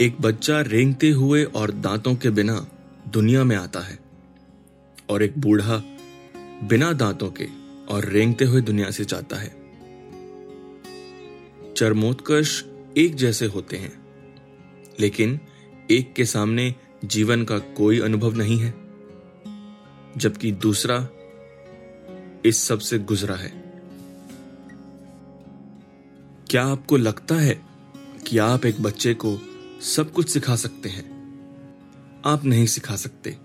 एक बच्चा रेंगते हुए और दांतों के बिना दुनिया में आता है और एक बूढ़ा बिना दांतों के और रेंगते हुए दुनिया से जाता है। चरमोत्कर्ष एक जैसे होते हैं, लेकिन एक के सामने जीवन का कोई अनुभव नहीं है, जबकि दूसरा इस सबसे गुजरा है। क्या आपको लगता है कि आप एक बच्चे को सब कुछ सिखा सकते हैं। आप नहीं सिखा सकते।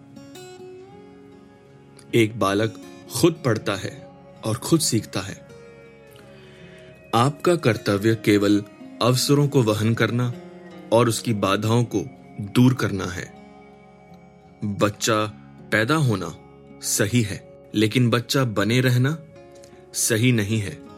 एक बालक खुद पढ़ता है और खुद सीखता है। आपका कर्तव्य केवल अवसरों को वहन करना और उसकी बाधाओं को दूर करना है। बच्चा पैदा होना सही है, लेकिन बच्चा बने रहना सही नहीं है।